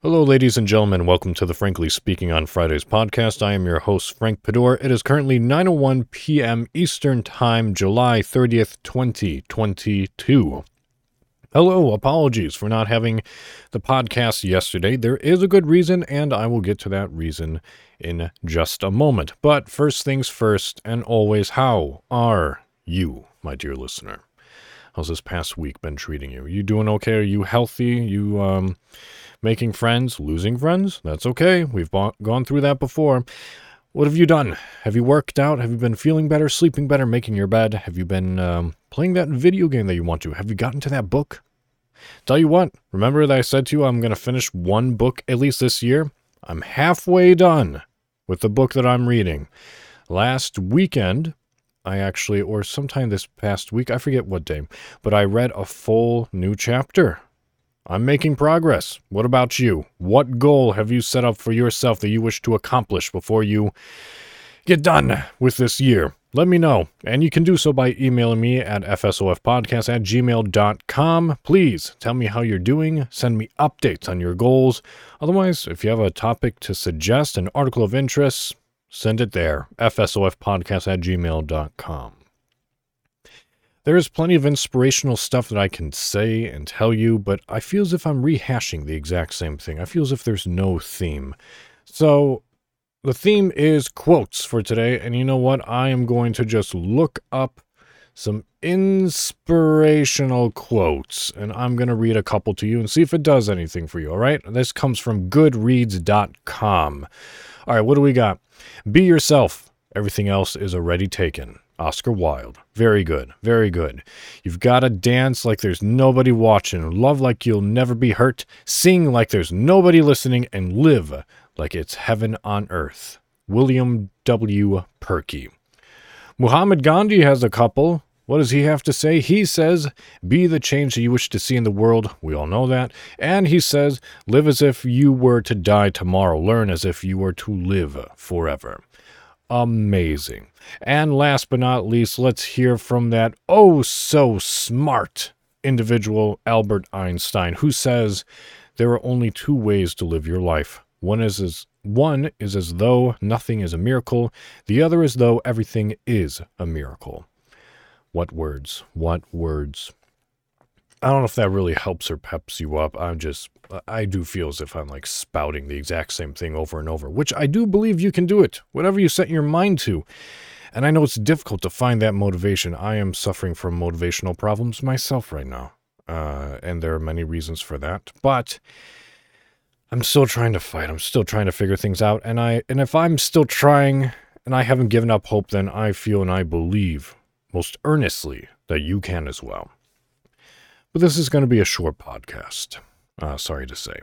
Hello, ladies and gentlemen. Welcome to the Frankly Speaking on Fridays podcast. I am your host, Frank Pador. It is currently 9.01 p.m. Eastern Time, July 30th, 2022. Hello, apologies for not having the podcast yesterday. There is a good reason, and I will get to that reason in just a moment. But first things first, and always, how are you, my dear listener? How's this past week been treating you? You doing okay? Are you healthy? You um making friends, losing friends? That's okay. We've gone through that before. What have you done? Have you worked out? Have you been feeling better, sleeping better, making your bed? Have you been um, playing that video game that you want to? Have you gotten to that book? Tell you what, remember that I said to you I'm going to finish one book at least this year? I'm halfway done with the book that I'm reading. Last weekend, I actually, or sometime this past week, I forget what day, but I read a full new chapter. I'm making progress. What about you? What goal have you set up for yourself that you wish to accomplish before you get done with this year? Let me know. And you can do so by emailing me at fsofpodcast at gmail.com. Please tell me how you're doing. Send me updates on your goals. Otherwise, if you have a topic to suggest, an article of interest, send it there. fsofpodcast at gmail.com. There is plenty of inspirational stuff that I can say and tell you, but I feel as if I'm rehashing the exact same thing. I feel as if there's no theme. So the theme is quotes for today, and you know what? I am going to just look up some inspirational quotes, and I'm going to read a couple to you and see if it does anything for you, all right? This comes from goodreads.com. All right, what do we got? Be yourself. Everything else is already taken. Oscar Wilde. Very good. Very good. You've got to dance like there's nobody watching, love like you'll never be hurt, sing like there's nobody listening, and live like it's heaven on earth. William W. Purkey. Mahatma Gandhi has a couple. What does he have to say? He says, Be the change that you wish to see in the world. We all know that. And he says, Live as if you were to die tomorrow. Learn as if you were to live forever. Amazing. And last but not least, let's hear from that oh so smart individual, Albert Einstein, who says, There are only two ways to live your life one is as one is as though nothing is a miracle, the other as though everything is a miracle. What words? What words? I don't know if that really helps or peps you up. I'm just, I do feel as if I'm like spouting the exact same thing over and over, which I do believe you can do it, whatever you set your mind to. And I know it's difficult to find that motivation. I am suffering from motivational problems myself right now. Uh, and there are many reasons for that. But I'm still trying to fight. I'm still trying to figure things out. And I and if I'm still trying and I haven't given up hope, then I feel and I believe most earnestly that you can as well. But this is going to be a short podcast. Uh, sorry to say.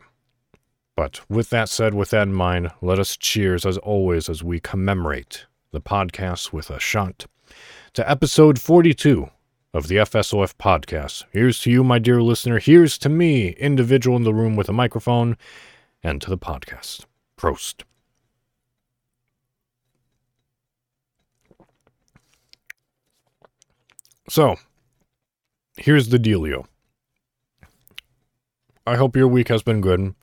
But with that said, with that in mind, let us cheers as always as we commemorate the podcast with a shot to episode 42 of the FSOF podcast. Here's to you, my dear listener. Here's to me, individual in the room with a microphone and to the podcast. Prost. So, here's the dealio. I hope your week has been good.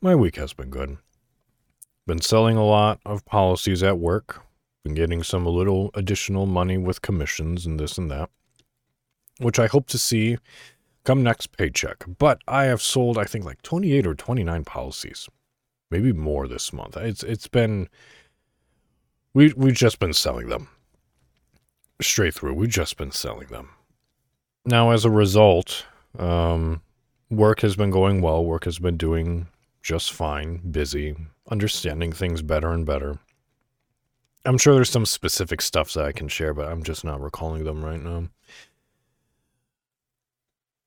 My week has been good. Been selling a lot of policies at work. Been getting some little additional money with commissions and this and that, which I hope to see come next paycheck. But I have sold, I think, like 28 or 29 policies, maybe more this month. It's it's been we we've just been selling them straight through. We've just been selling them. Now, as a result, um, work has been going well. Work has been doing just fine, busy, understanding things better and better. I'm sure there's some specific stuff that I can share, but I'm just not recalling them right now.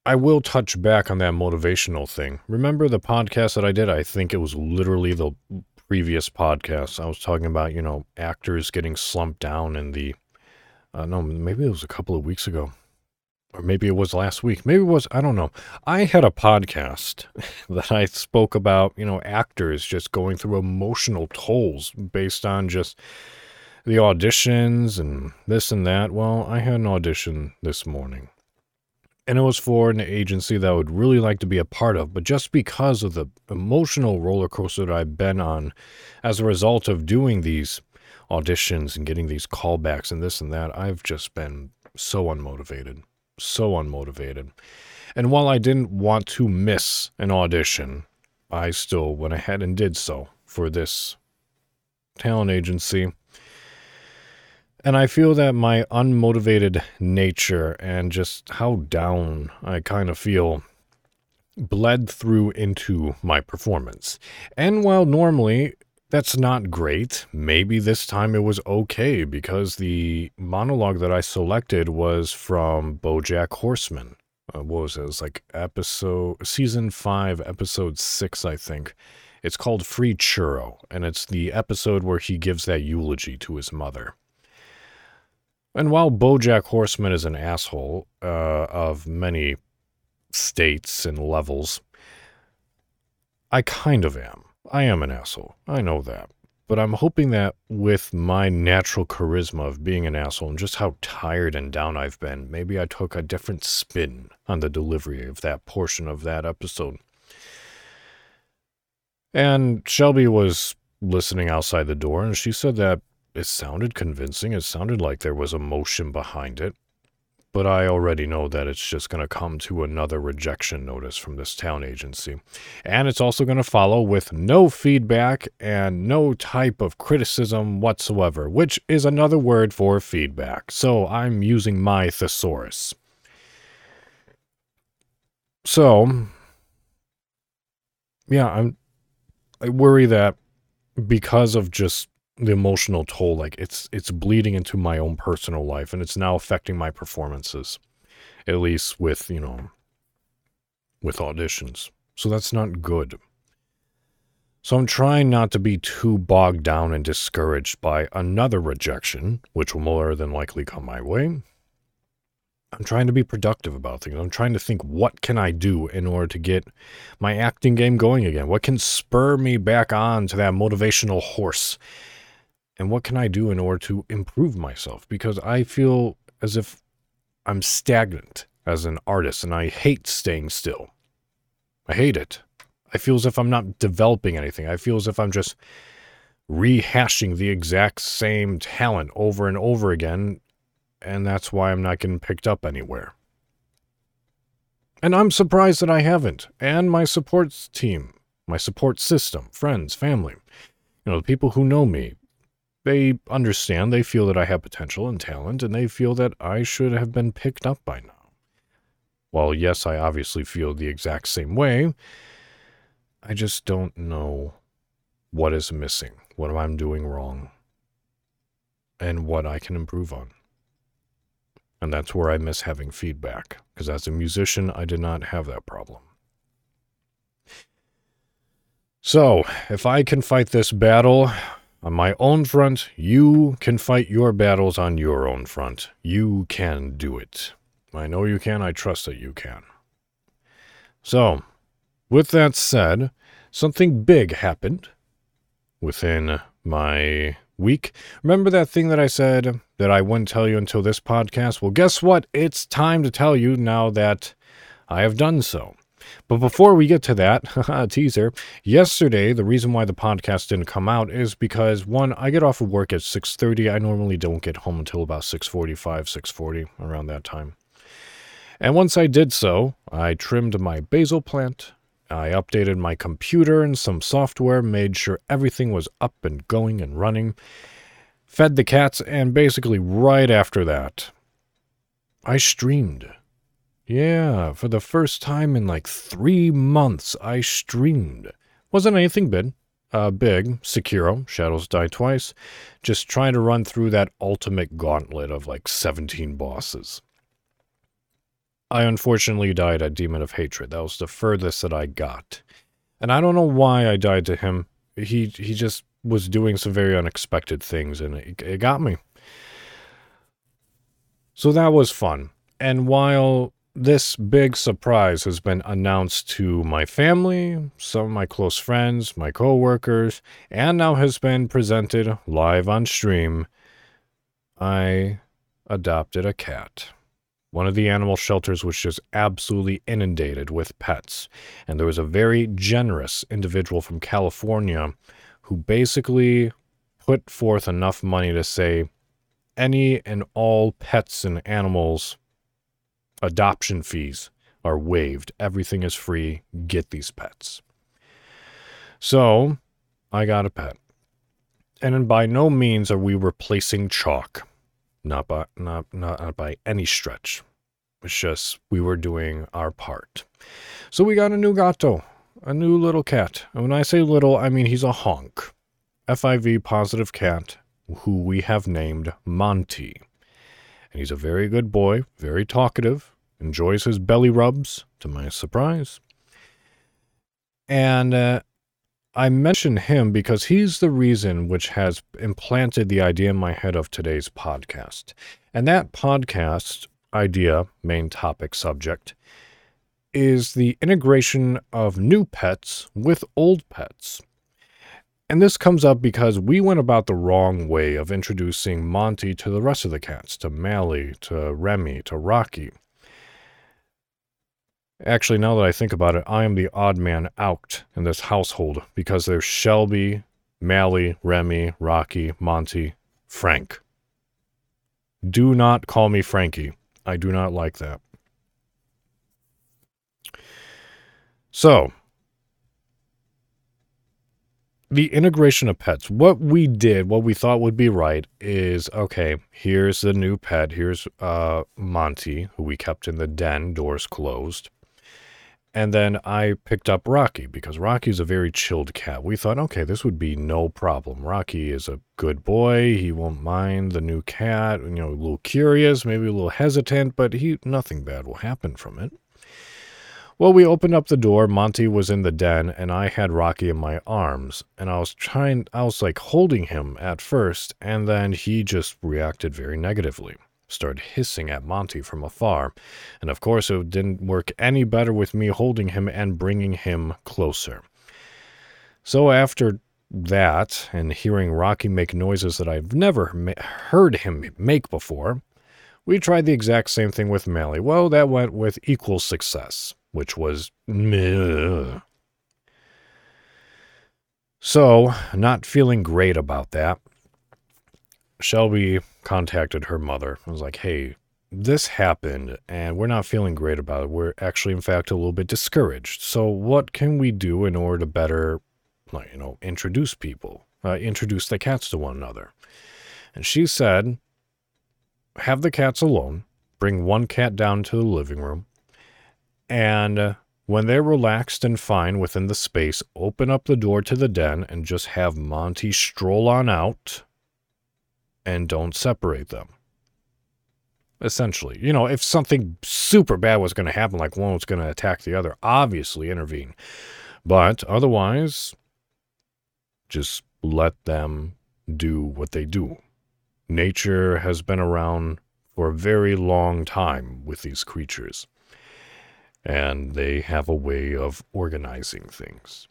I will touch back on that motivational thing. Remember the podcast that I did? I think it was literally the previous podcast. I was talking about, you know, actors getting slumped down in the, uh, no, maybe it was a couple of weeks ago. Or maybe it was last week. Maybe it was, I don't know. I had a podcast that I spoke about, you know, actors just going through emotional tolls based on just the auditions and this and that. Well, I had an audition this morning And it was for an agency that I would really like to be a part of, but just because of the emotional roller coaster that I've been on as a result of doing these auditions and getting these callbacks and this and that, I've just been so unmotivated. So unmotivated. And while I didn't want to miss an audition, I still went ahead and did so for this talent agency. And I feel that my unmotivated nature and just how down I kind of feel bled through into my performance. And while normally that's not great, maybe this time it was okay because the monologue that I selected was from Bojack Horseman. Uh, what was it? It was like episode, season five, episode six, I think. It's called Free Churro, and it's the episode where he gives that eulogy to his mother. And while Bojack Horseman is an asshole uh, of many states and levels, I kind of am. I am an asshole. I know that. But I'm hoping that with my natural charisma of being an asshole and just how tired and down I've been, maybe I took a different spin on the delivery of that portion of that episode. And Shelby was listening outside the door, and she said that it sounded convincing. It sounded like there was emotion behind it. But I already know that it's just going to come to another rejection notice from this town agency. And it's also going to follow with no feedback and no type of criticism whatsoever, which is another word for feedback. So I'm using my thesaurus. So, yeah, I'm I worry that because of just the emotional toll like it's it's bleeding into my own personal life and it's now affecting my performances at least with you know with auditions so that's not good so i'm trying not to be too bogged down and discouraged by another rejection which will more than likely come my way I'm trying to be productive about things. I'm trying to think what can I do in order to get my acting game going again? What can spur me back on to that motivational horse and what can I do in order to improve myself? Because I feel as if I'm stagnant as an artist and I hate staying still. I hate it. I feel as if I'm not developing anything. I feel as if I'm just rehashing the exact same talent over and over again, and that's why I'm not getting picked up anywhere. And I'm surprised that I haven't, and my support team, my support system, friends, family, you know, the people who know me, they understand, they feel that I have potential and talent, and they feel that I should have been picked up by now. While, yes, I obviously feel the exact same way, I just don't know what is missing, what I'm doing wrong, and what I can improve on. And that's where I miss having feedback, because as a musician, I did not have that problem. So, if I can fight this battle, on my own front, you can fight your battles on your own front. You can do it. I know you can. I trust that you can. So, with that said, something big happened within my week. Remember that thing that I said that I wouldn't tell you until this podcast? Well, guess what? It's time to tell you now that I have done so. But before we get to that, teaser, yesterday the reason why the podcast didn't come out is because one, I get off of work at 6:30. I normally don't get home until about 6:45, 6:40 around that time. And once I did so, I trimmed my basil plant, I updated my computer and some software, made sure everything was up and going and running, fed the cats, and basically right after that, I streamed. Yeah, for the first time in like three months, I streamed. Wasn't anything big. Uh, big, Sekiro, Shadows Die Twice. Just trying to run through that ultimate gauntlet of like 17 bosses. I unfortunately died at Demon of Hatred. That was the furthest that I got. And I don't know why I died to him. He he just was doing some very unexpected things and it, it got me. So that was fun. And while this big surprise has been announced to my family, some of my close friends, my coworkers, and now has been presented live on stream. I adopted a cat. one of the animal shelters was just absolutely inundated with pets. And there was a very generous individual from California who basically put forth enough money to say any and all pets and animals adoption fees are waived. Everything is free. Get these pets. So I got a pet. And by no means are we replacing chalk. Not by not, not, not by any stretch. It's just we were doing our part. So we got a new gato, a new little cat. And when I say little, I mean he's a honk. FIV positive cat who we have named Monty. And he's a very good boy, very talkative, enjoys his belly rubs, to my surprise. And uh, I mention him because he's the reason which has implanted the idea in my head of today's podcast. And that podcast idea, main topic subject, is the integration of new pets with old pets. And this comes up because we went about the wrong way of introducing Monty to the rest of the cats, to Mally, to Remy, to Rocky. Actually, now that I think about it, I am the odd man out in this household because there's Shelby, Mally, Remy, Rocky, Monty, Frank. Do not call me Frankie. I do not like that. So, the integration of pets. What we did, what we thought would be right is okay, here's the new pet. Here's uh, Monty, who we kept in the den, doors closed. And then I picked up Rocky because Rocky's a very chilled cat. We thought, okay, this would be no problem. Rocky is a good boy. He won't mind the new cat. You know, a little curious, maybe a little hesitant, but he nothing bad will happen from it. Well, we opened up the door. Monty was in the den, and I had Rocky in my arms. And I was trying, I was like holding him at first, and then he just reacted very negatively. Started hissing at Monty from afar. And of course, it didn't work any better with me holding him and bringing him closer. So after that, and hearing Rocky make noises that I've never ma- heard him make before, we tried the exact same thing with Mally. Well, that went with equal success which was meh. So, not feeling great about that, Shelby contacted her mother and was like, hey, this happened and we're not feeling great about it. We're actually, in fact, a little bit discouraged. So, what can we do in order to better, you know, introduce people, uh, introduce the cats to one another? And she said, have the cats alone, bring one cat down to the living room, and when they're relaxed and fine within the space, open up the door to the den and just have Monty stroll on out and don't separate them. Essentially, you know, if something super bad was going to happen, like one was going to attack the other, obviously intervene. But otherwise, just let them do what they do. Nature has been around for a very long time with these creatures and they have a way of organizing things.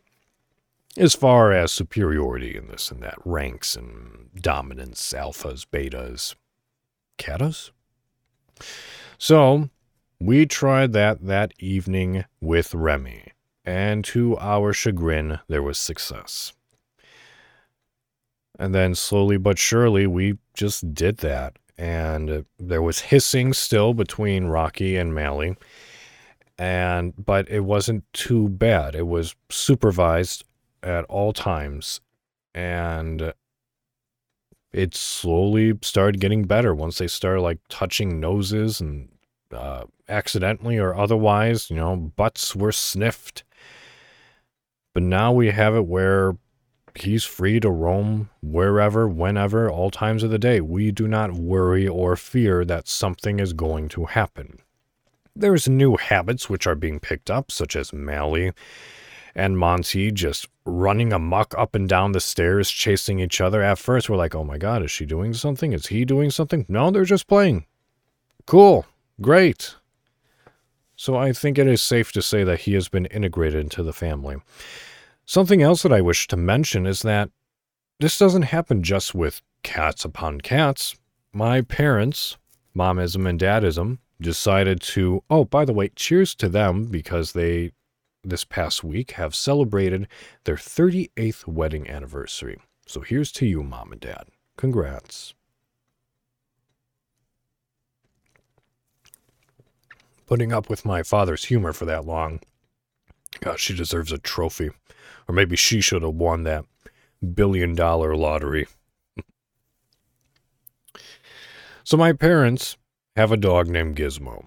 As far as superiority in this and that, ranks and dominance, alphas, betas, katas. So, we tried that that evening with Remy, and to our chagrin, there was success. And then slowly but surely, we just did that. And there was hissing still between Rocky and Mally and but it wasn't too bad. It was supervised at all times, and it slowly started getting better once they started like touching noses and uh, accidentally or otherwise, you know, butts were sniffed. But now we have it where he's free to roam wherever, whenever, all times of the day. We do not worry or fear that something is going to happen. There's new habits which are being picked up, such as Mally and Monty just running amuck up and down the stairs, chasing each other. At first, we're like, oh my god, is she doing something? Is he doing something? No, they're just playing. Cool. Great. So I think it is safe to say that he has been integrated into the family. Something else that I wish to mention is that this doesn't happen just with cats upon cats. My parents, momism and dadism, decided to, oh, by the way, cheers to them because they, this past week, have celebrated their 38th wedding anniversary. So here's to you, mom and dad. Congrats. Putting up with my father's humor for that long. God, she deserves a trophy. Or maybe she should have won that billion dollar lottery. so, my parents have a dog named Gizmo.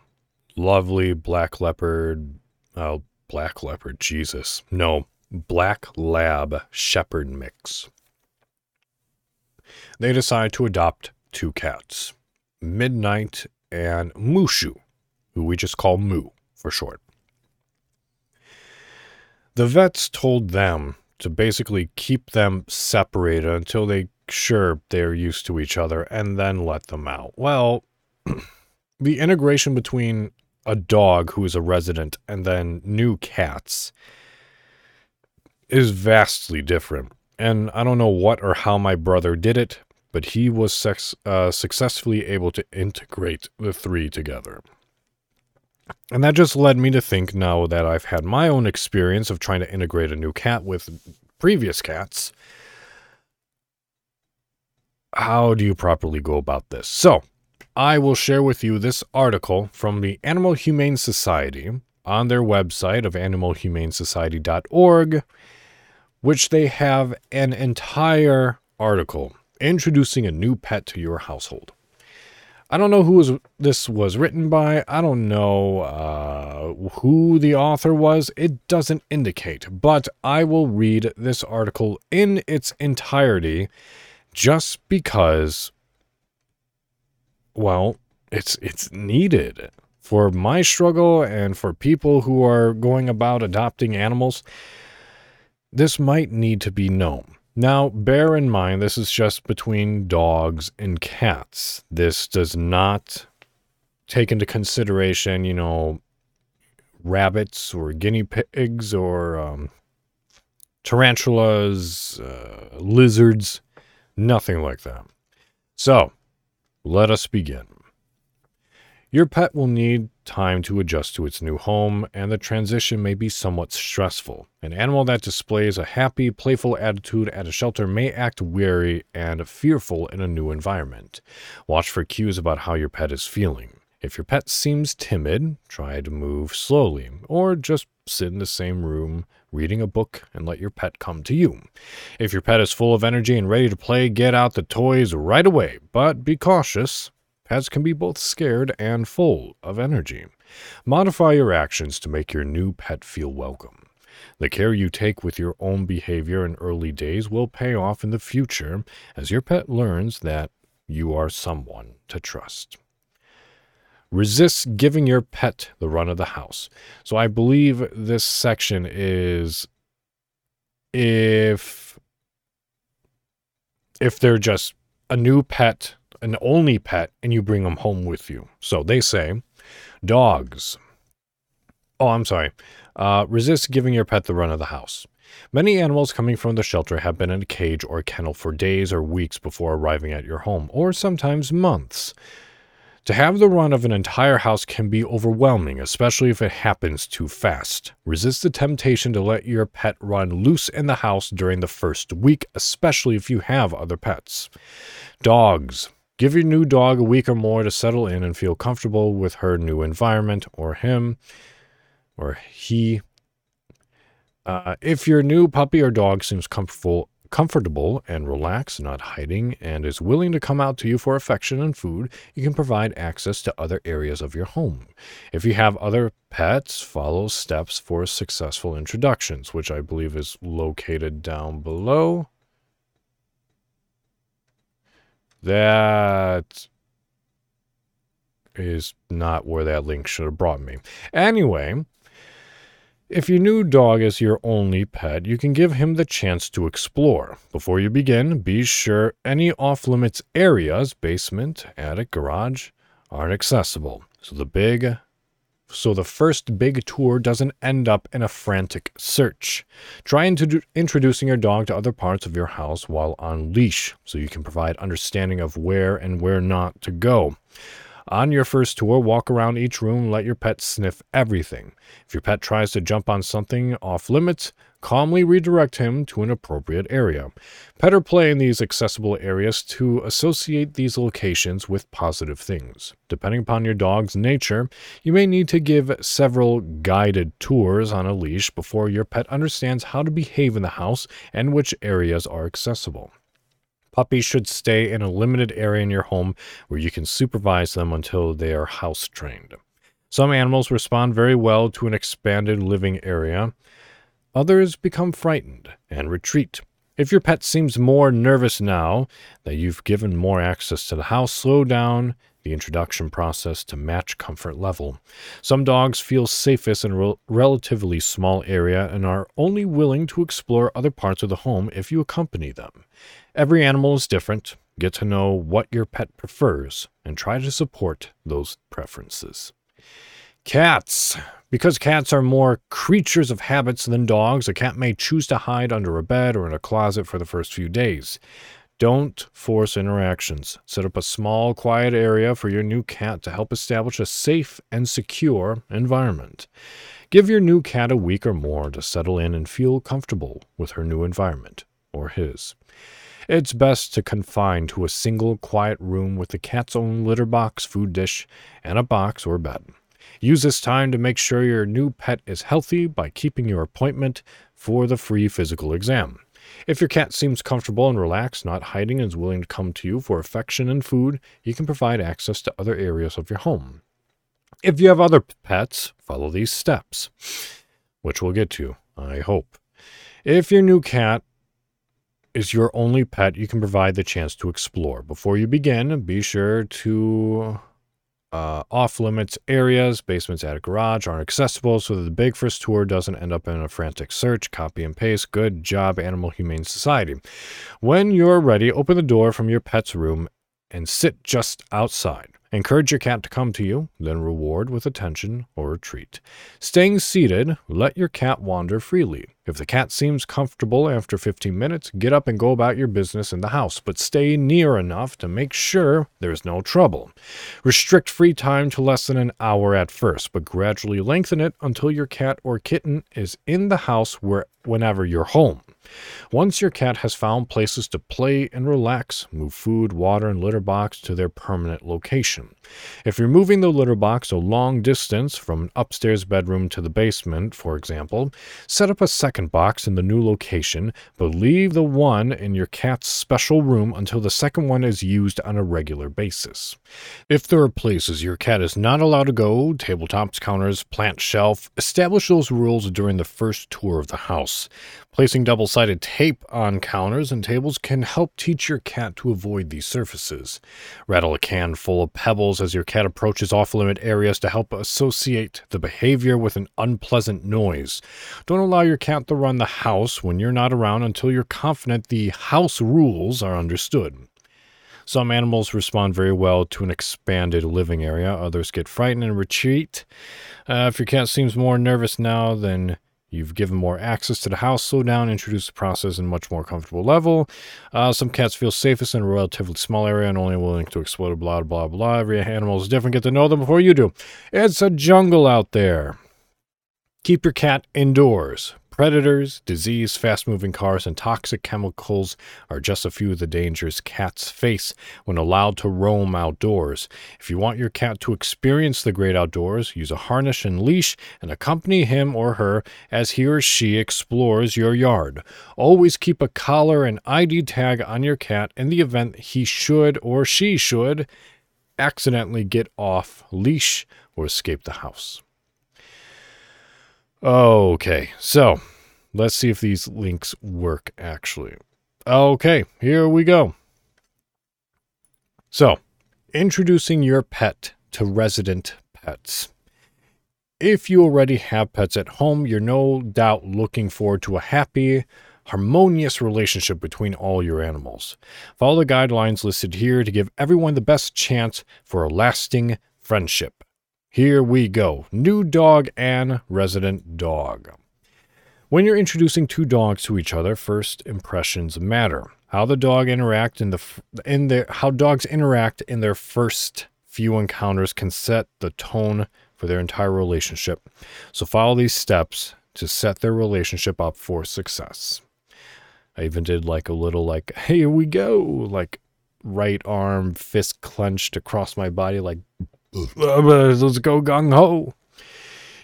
Lovely black leopard. Oh, black leopard, Jesus. No, black lab shepherd mix. They decide to adopt two cats Midnight and Mushu, who we just call Moo for short. The vets told them to basically keep them separated until they sure they're used to each other and then let them out. Well, the integration between a dog who is a resident and then new cats is vastly different. And I don't know what or how my brother did it, but he was sex, uh, successfully able to integrate the three together. And that just led me to think now that I've had my own experience of trying to integrate a new cat with previous cats. How do you properly go about this? So, I will share with you this article from the Animal Humane Society on their website of animalhumanesociety.org, which they have an entire article introducing a new pet to your household. I don't know who was, this was written by. I don't know uh, who the author was. It doesn't indicate, but I will read this article in its entirety just because, well, it's it's needed for my struggle and for people who are going about adopting animals. This might need to be known. Now, bear in mind, this is just between dogs and cats. This does not take into consideration, you know, rabbits or guinea pigs or um, tarantulas, uh, lizards, nothing like that. So, let us begin. Your pet will need time to adjust to its new home, and the transition may be somewhat stressful. An animal that displays a happy, playful attitude at a shelter may act wary and fearful in a new environment. Watch for cues about how your pet is feeling. If your pet seems timid, try to move slowly, or just sit in the same room reading a book and let your pet come to you. If your pet is full of energy and ready to play, get out the toys right away, but be cautious. Pets can be both scared and full of energy. Modify your actions to make your new pet feel welcome. The care you take with your own behavior in early days will pay off in the future as your pet learns that you are someone to trust. Resist giving your pet the run of the house. So I believe this section is if if they're just a new pet an only pet and you bring them home with you. So they say dogs. Oh, I'm sorry. Uh, resist giving your pet the run of the house. Many animals coming from the shelter have been in a cage or kennel for days or weeks before arriving at your home, or sometimes months. To have the run of an entire house can be overwhelming, especially if it happens too fast. Resist the temptation to let your pet run loose in the house during the first week, especially if you have other pets. Dogs. Give your new dog a week or more to settle in and feel comfortable with her new environment or him or he. Uh, if your new puppy or dog seems comfortable, comfortable and relaxed, not hiding, and is willing to come out to you for affection and food, you can provide access to other areas of your home. If you have other pets, follow steps for successful introductions, which I believe is located down below. That is not where that link should have brought me. Anyway, if your new dog is your only pet, you can give him the chance to explore. Before you begin, be sure any off limits areas, basement, attic, garage, aren't accessible. So the big so the first big tour doesn't end up in a frantic search. Try into introducing your dog to other parts of your house while on leash so you can provide understanding of where and where not to go. On your first tour, walk around each room, let your pet sniff everything. If your pet tries to jump on something off limits, calmly redirect him to an appropriate area. Pet or play in these accessible areas to associate these locations with positive things. Depending upon your dog's nature, you may need to give several guided tours on a leash before your pet understands how to behave in the house and which areas are accessible. Puppies should stay in a limited area in your home where you can supervise them until they are house trained. Some animals respond very well to an expanded living area. Others become frightened and retreat. If your pet seems more nervous now that you've given more access to the house, slow down the introduction process to match comfort level. Some dogs feel safest in a rel- relatively small area and are only willing to explore other parts of the home if you accompany them. Every animal is different. Get to know what your pet prefers and try to support those preferences. Cats. Because cats are more creatures of habits than dogs, a cat may choose to hide under a bed or in a closet for the first few days. Don't force interactions. Set up a small, quiet area for your new cat to help establish a safe and secure environment. Give your new cat a week or more to settle in and feel comfortable with her new environment, or his. It's best to confine to a single quiet room with the cat's own litter box, food dish, and a box or bed. Use this time to make sure your new pet is healthy by keeping your appointment for the free physical exam. If your cat seems comfortable and relaxed, not hiding, and is willing to come to you for affection and food, you can provide access to other areas of your home. If you have other pets, follow these steps, which we'll get to, I hope. If your new cat is your only pet, you can provide the chance to explore. Before you begin, be sure to uh, off limits areas, basements, attic, garage aren't accessible, so that the big first tour doesn't end up in a frantic search, copy and paste. Good job, Animal Humane Society. When you're ready, open the door from your pet's room and sit just outside. Encourage your cat to come to you, then reward with attention or a treat. Staying seated, let your cat wander freely. If the cat seems comfortable after 15 minutes, get up and go about your business in the house, but stay near enough to make sure there's no trouble. Restrict free time to less than an hour at first, but gradually lengthen it until your cat or kitten is in the house where, whenever you're home. Once your cat has found places to play and relax, move food, water, and litter box to their permanent location. If you're moving the litter box a long distance from an upstairs bedroom to the basement, for example, set up a second box in the new location, but leave the one in your cat's special room until the second one is used on a regular basis. If there are places your cat is not allowed to go, tabletops, counters, plant shelf, establish those rules during the first tour of the house. Placing double sided tape on counters and tables can help teach your cat to avoid these surfaces. Rattle a can full of pebbles as your cat approaches off limit areas to help associate the behavior with an unpleasant noise. Don't allow your cat to run the house when you're not around until you're confident the house rules are understood. Some animals respond very well to an expanded living area, others get frightened and retreat. Uh, if your cat seems more nervous now, then You've given more access to the house, slow down, introduce the process in a much more comfortable level. Uh, some cats feel safest in a relatively small area and only willing to explore, blah, blah, blah. Every animal is different. Get to know them before you do. It's a jungle out there. Keep your cat indoors. Predators, disease, fast moving cars, and toxic chemicals are just a few of the dangers cats face when allowed to roam outdoors. If you want your cat to experience the great outdoors, use a harness and leash and accompany him or her as he or she explores your yard. Always keep a collar and ID tag on your cat in the event he should or she should accidentally get off leash or escape the house. Okay, so let's see if these links work actually. Okay, here we go. So, introducing your pet to resident pets. If you already have pets at home, you're no doubt looking forward to a happy, harmonious relationship between all your animals. Follow the guidelines listed here to give everyone the best chance for a lasting friendship. Here we go. New dog and resident dog. When you're introducing two dogs to each other, first impressions matter. How the dog interact in the in their how dogs interact in their first few encounters can set the tone for their entire relationship. So follow these steps to set their relationship up for success. I even did like a little like, hey, here we go, like right arm fist clenched across my body, like let's go gung ho.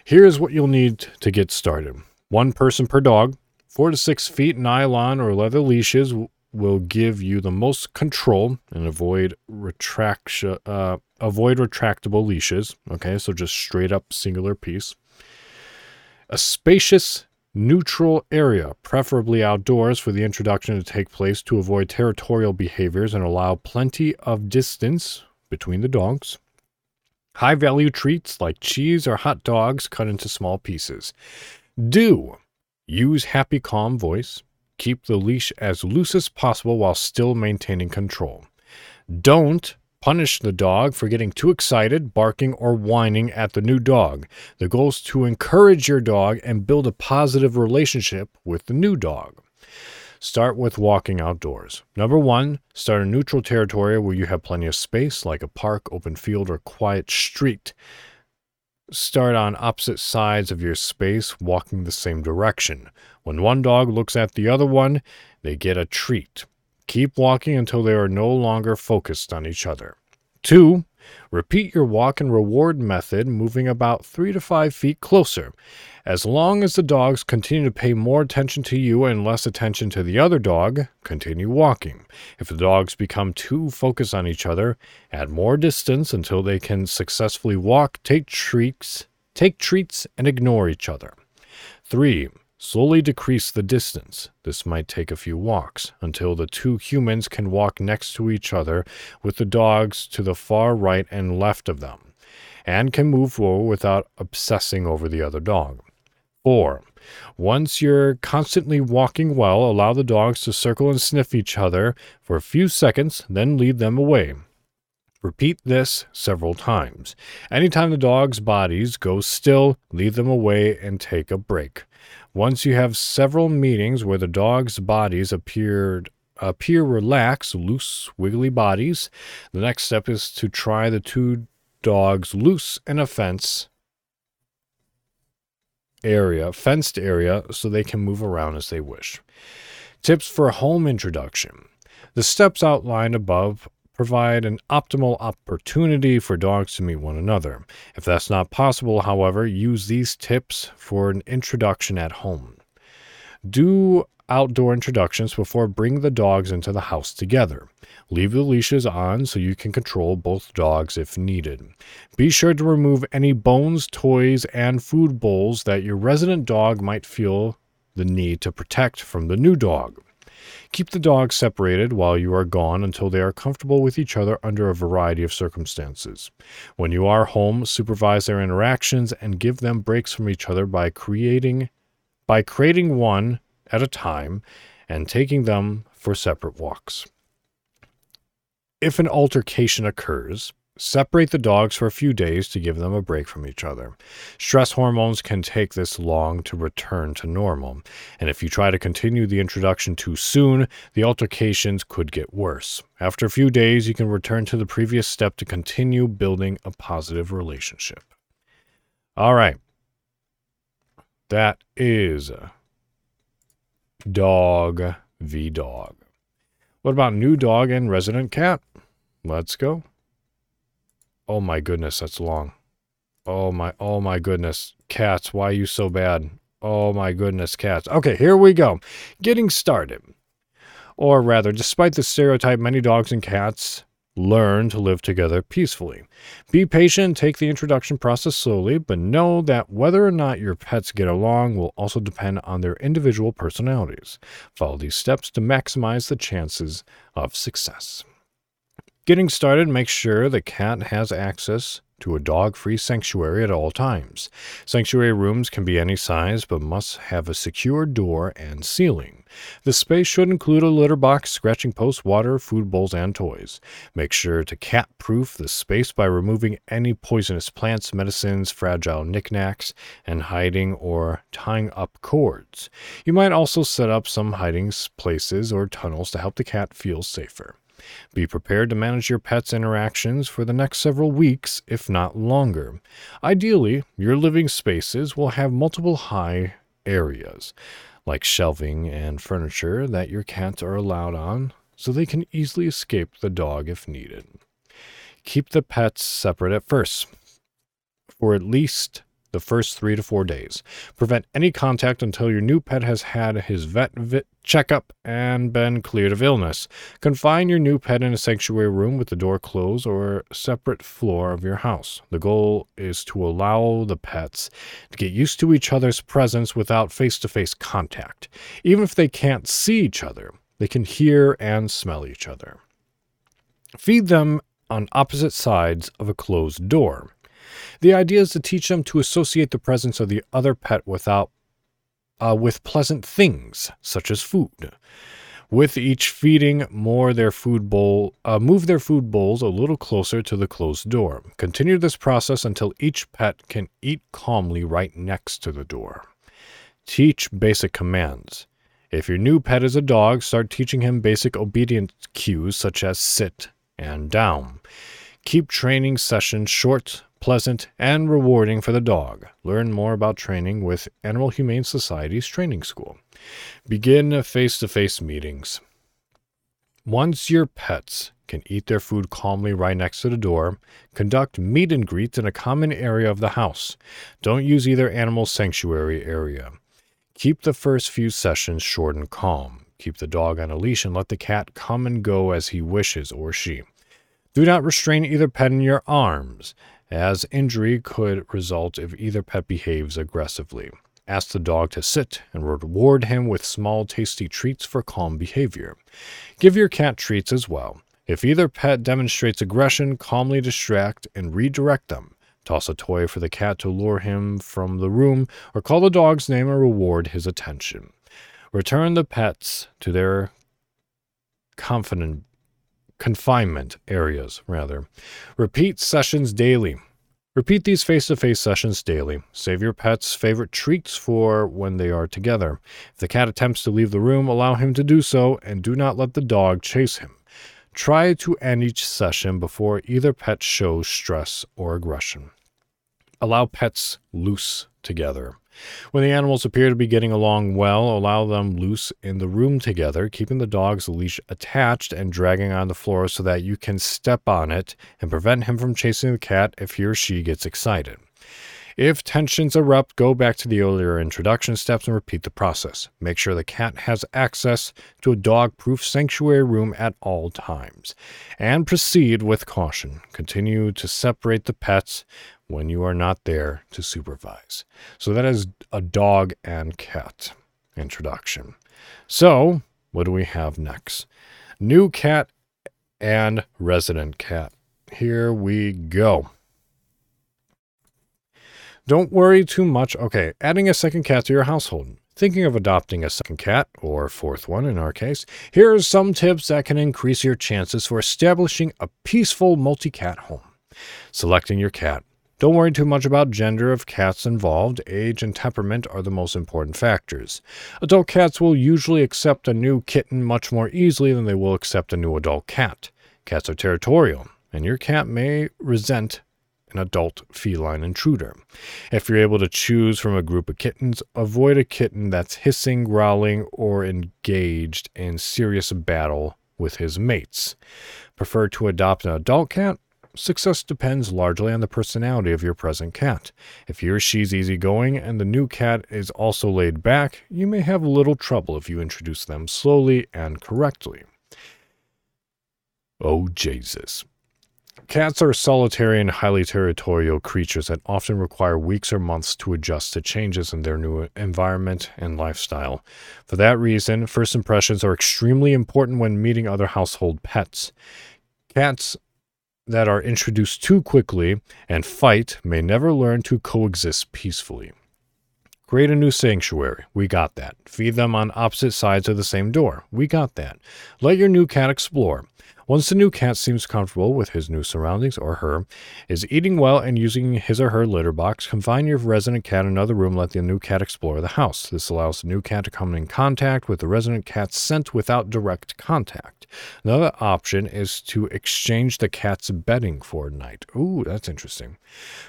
Here's what you'll need to get started. One person per dog, four to six feet nylon or leather leashes will give you the most control and avoid retraction uh, avoid retractable leashes okay so just straight up singular piece a spacious neutral area preferably outdoors for the introduction to take place to avoid territorial behaviors and allow plenty of distance between the dogs high value treats like cheese or hot dogs cut into small pieces do use happy calm voice keep the leash as loose as possible while still maintaining control. Don't punish the dog for getting too excited, barking, or whining at the new dog. The goal is to encourage your dog and build a positive relationship with the new dog. Start with walking outdoors. Number one, start a neutral territory where you have plenty of space, like a park, open field, or quiet street. Start on opposite sides of your space, walking the same direction. When one dog looks at the other one, they get a treat. Keep walking until they are no longer focused on each other. 2. Repeat your walk and reward method, moving about 3 to 5 feet closer. As long as the dogs continue to pay more attention to you and less attention to the other dog, continue walking. If the dogs become too focused on each other, add more distance until they can successfully walk, take treats, take treats and ignore each other. 3. Slowly decrease the distance. This might take a few walks until the two humans can walk next to each other with the dogs to the far right and left of them, and can move forward without obsessing over the other dog. 4. Once you're constantly walking well, allow the dogs to circle and sniff each other for a few seconds, then lead them away. Repeat this several times. Anytime the dog's bodies go still, lead them away and take a break. Once you have several meetings where the dog's bodies appeared appear relaxed, loose, wiggly bodies, the next step is to try the two dogs loose in a fence area, fenced area, so they can move around as they wish. Tips for home introduction. The steps outlined above provide an optimal opportunity for dogs to meet one another. If that's not possible, however, use these tips for an introduction at home. Do outdoor introductions before bringing the dogs into the house together. Leave the leashes on so you can control both dogs if needed. Be sure to remove any bones, toys, and food bowls that your resident dog might feel the need to protect from the new dog. Keep the dogs separated while you are gone until they are comfortable with each other under a variety of circumstances. When you are home, supervise their interactions and give them breaks from each other by creating by creating one at a time and taking them for separate walks. If an altercation occurs, Separate the dogs for a few days to give them a break from each other. Stress hormones can take this long to return to normal, and if you try to continue the introduction too soon, the altercations could get worse. After a few days, you can return to the previous step to continue building a positive relationship. All right. That is dog v dog. What about new dog and resident cat? Let's go. Oh my goodness, that's long. Oh my, oh my goodness. Cats, why are you so bad? Oh my goodness, cats. Okay, here we go. Getting started. Or rather, despite the stereotype, many dogs and cats learn to live together peacefully. Be patient, take the introduction process slowly, but know that whether or not your pets get along will also depend on their individual personalities. Follow these steps to maximize the chances of success. Getting started, make sure the cat has access to a dog free sanctuary at all times. Sanctuary rooms can be any size but must have a secure door and ceiling. The space should include a litter box, scratching post, water, food bowls, and toys. Make sure to cat proof the space by removing any poisonous plants, medicines, fragile knickknacks, and hiding or tying up cords. You might also set up some hiding places or tunnels to help the cat feel safer. Be prepared to manage your pet's interactions for the next several weeks, if not longer. Ideally, your living spaces will have multiple high areas, like shelving and furniture that your cats are allowed on, so they can easily escape the dog if needed. Keep the pets separate at first, for at least the first three to four days. Prevent any contact until your new pet has had his vet, checkup and been cleared of illness. Confine your new pet in a sanctuary room with the door closed or separate floor of your house. The goal is to allow the pets to get used to each other's presence without face to face contact. Even if they can't see each other, they can hear and smell each other. Feed them on opposite sides of a closed door. The idea is to teach them to associate the presence of the other pet without uh, with pleasant things such as food. With each feeding, more their food bowl, uh, move their food bowls a little closer to the closed door. Continue this process until each pet can eat calmly right next to the door. Teach basic commands. If your new pet is a dog, start teaching him basic obedience cues such as sit and down. Keep training sessions short, pleasant, and rewarding for the dog. Learn more about training with Animal Humane Society's training school. Begin face to face meetings. Once your pets can eat their food calmly right next to the door, conduct meet and greets in a common area of the house. Don't use either animal sanctuary area. Keep the first few sessions short and calm. Keep the dog on a leash and let the cat come and go as he wishes or she. Do not restrain either pet in your arms as injury could result if either pet behaves aggressively. Ask the dog to sit and reward him with small, tasty treats for calm behavior. Give your cat treats as well. If either pet demonstrates aggression, calmly distract and redirect them. Toss a toy for the cat to lure him from the room, or call the dog's name and reward his attention. Return the pets to their confident confinement areas, rather. Repeat sessions daily. Repeat these face to face sessions daily. Save your pet's favorite treats for when they are together. If the cat attempts to leave the room, allow him to do so and do not let the dog chase him. Try to end each session before either pet shows stress or aggression. Allow pets loose together. When the animals appear to be getting along well, allow them loose in the room together, keeping the dog's leash attached and dragging on the floor so that you can step on it and prevent him from chasing the cat if he or she gets excited. If tensions erupt, go back to the earlier introduction steps and repeat the process. Make sure the cat has access to a dog proof sanctuary room at all times. And proceed with caution. Continue to separate the pets when you are not there to supervise. So that is a dog and cat introduction. So, what do we have next? New cat and resident cat. Here we go. Don't worry too much. Okay, adding a second cat to your household. Thinking of adopting a second cat, or fourth one in our case, here are some tips that can increase your chances for establishing a peaceful multi cat home. Selecting your cat. Don't worry too much about gender of cats involved. Age and temperament are the most important factors. Adult cats will usually accept a new kitten much more easily than they will accept a new adult cat. Cats are territorial, and your cat may resent an adult feline intruder. If you're able to choose from a group of kittens, avoid a kitten that's hissing, growling, or engaged in serious battle with his mates. Prefer to adopt an adult cat? Success depends largely on the personality of your present cat. If he or she's easygoing and the new cat is also laid back, you may have little trouble if you introduce them slowly and correctly. Oh, Jesus. Cats are solitary and highly territorial creatures that often require weeks or months to adjust to changes in their new environment and lifestyle. For that reason, first impressions are extremely important when meeting other household pets. Cats that are introduced too quickly and fight may never learn to coexist peacefully. Create a new sanctuary. We got that. Feed them on opposite sides of the same door. We got that. Let your new cat explore. Once the new cat seems comfortable with his new surroundings or her, is eating well and using his or her litter box, confine your resident cat in another room, let the new cat explore the house. This allows the new cat to come in contact with the resident cat's scent without direct contact. Another option is to exchange the cat's bedding for a night. Ooh, that's interesting.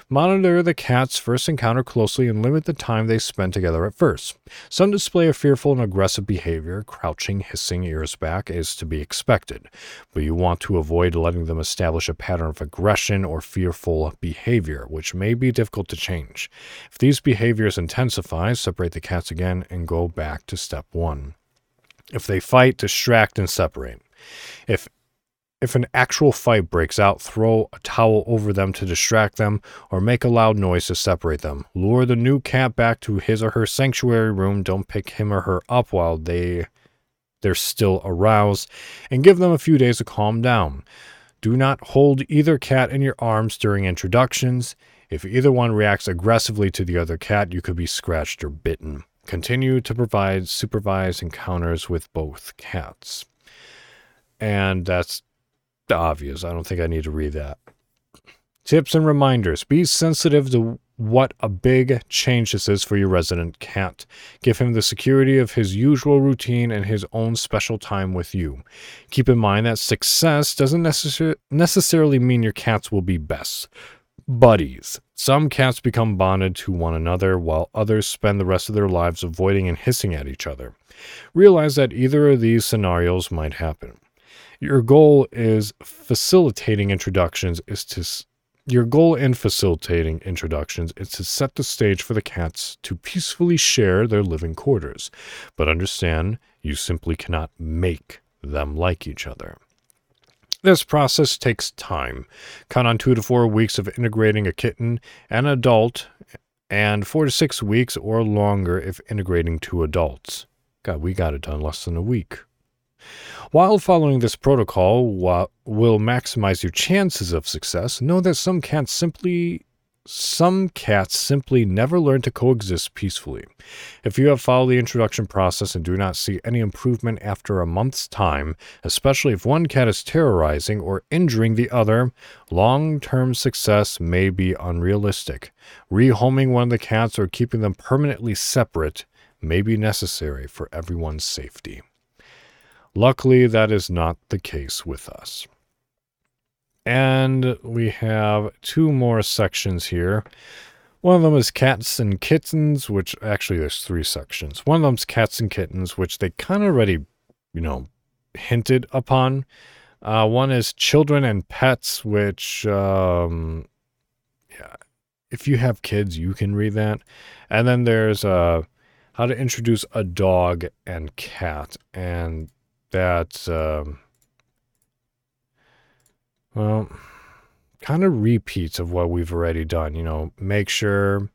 Monitor the cat's first encounter closely and limit the time they spend together at first. Some display a fearful and aggressive behavior, crouching, hissing, ears back, is to be expected, but you want to avoid letting them establish a pattern of aggression or fearful behavior, which may be difficult to change. If these behaviors intensify, separate the cats again and go back to step one. If they fight, distract and separate. If if an actual fight breaks out, throw a towel over them to distract them or make a loud noise to separate them. Lure the new cat back to his or her sanctuary room. Don't pick him or her up while they they're still aroused and give them a few days to calm down. Do not hold either cat in your arms during introductions. If either one reacts aggressively to the other cat, you could be scratched or bitten. Continue to provide supervised encounters with both cats. And that's obvious. I don't think I need to read that. Tips and reminders be sensitive to what a big change this is for your resident cat. Give him the security of his usual routine and his own special time with you. Keep in mind that success doesn't necessar- necessarily mean your cats will be best buddies. Some cats become bonded to one another, while others spend the rest of their lives avoiding and hissing at each other. Realize that either of these scenarios might happen. Your goal is facilitating introductions is to your goal in facilitating introductions is to set the stage for the cats to peacefully share their living quarters. But understand, you simply cannot make them like each other. This process takes time. Count on two to four weeks of integrating a kitten and adult, and four to six weeks or longer if integrating two adults. God, we got it done less than a week. While following this protocol will maximize your chances of success, know that some cats simply some cats simply never learn to coexist peacefully. If you have followed the introduction process and do not see any improvement after a month's time, especially if one cat is terrorizing or injuring the other, long term success may be unrealistic. Rehoming one of the cats or keeping them permanently separate may be necessary for everyone's safety. Luckily, that is not the case with us. And we have two more sections here. One of them is cats and kittens, which actually there's three sections. One of them's cats and kittens, which they kind of already, you know, hinted upon. Uh, one is children and pets, which, um, yeah, if you have kids, you can read that. And then there's uh, how to introduce a dog and cat, and that, um, well, kind of repeats of what we've already done. You know, make sure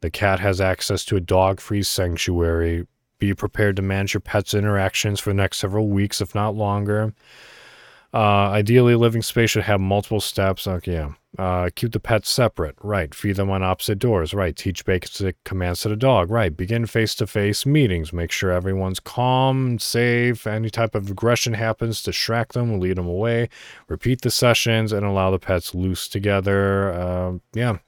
the cat has access to a dog free sanctuary. Be prepared to manage your pet's interactions for the next several weeks, if not longer. Uh, ideally, living space should have multiple steps. Okay, yeah. Uh, keep the pets separate. Right. Feed them on opposite doors. Right. Teach basic commands to the dog. Right. Begin face to face meetings. Make sure everyone's calm, safe. Any type of aggression happens, distract them, lead them away. Repeat the sessions and allow the pets loose together. Uh, yeah.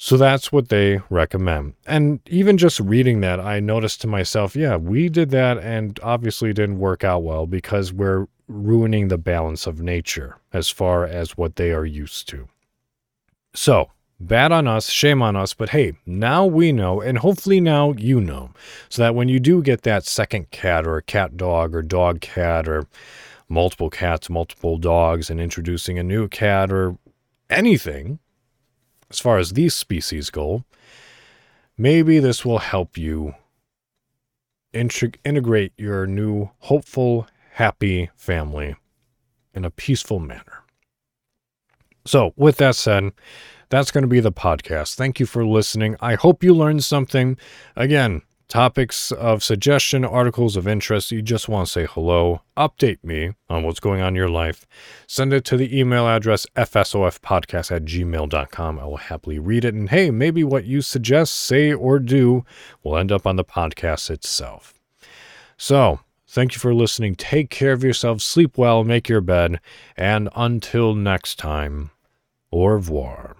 So that's what they recommend. And even just reading that, I noticed to myself, yeah, we did that and obviously didn't work out well because we're ruining the balance of nature as far as what they are used to. So, bad on us, shame on us, but hey, now we know, and hopefully now you know, so that when you do get that second cat or a cat dog or dog cat or multiple cats, multiple dogs, and introducing a new cat or anything, as far as these species go, maybe this will help you integrate your new hopeful, happy family in a peaceful manner. So, with that said, that's going to be the podcast. Thank you for listening. I hope you learned something. Again, topics of suggestion, articles of interest, you just want to say hello, update me on what's going on in your life, send it to the email address fsofpodcast at gmail.com. I will happily read it. And hey, maybe what you suggest, say, or do will end up on the podcast itself. So, Thank you for listening. Take care of yourself. Sleep well. Make your bed. And until next time, au revoir.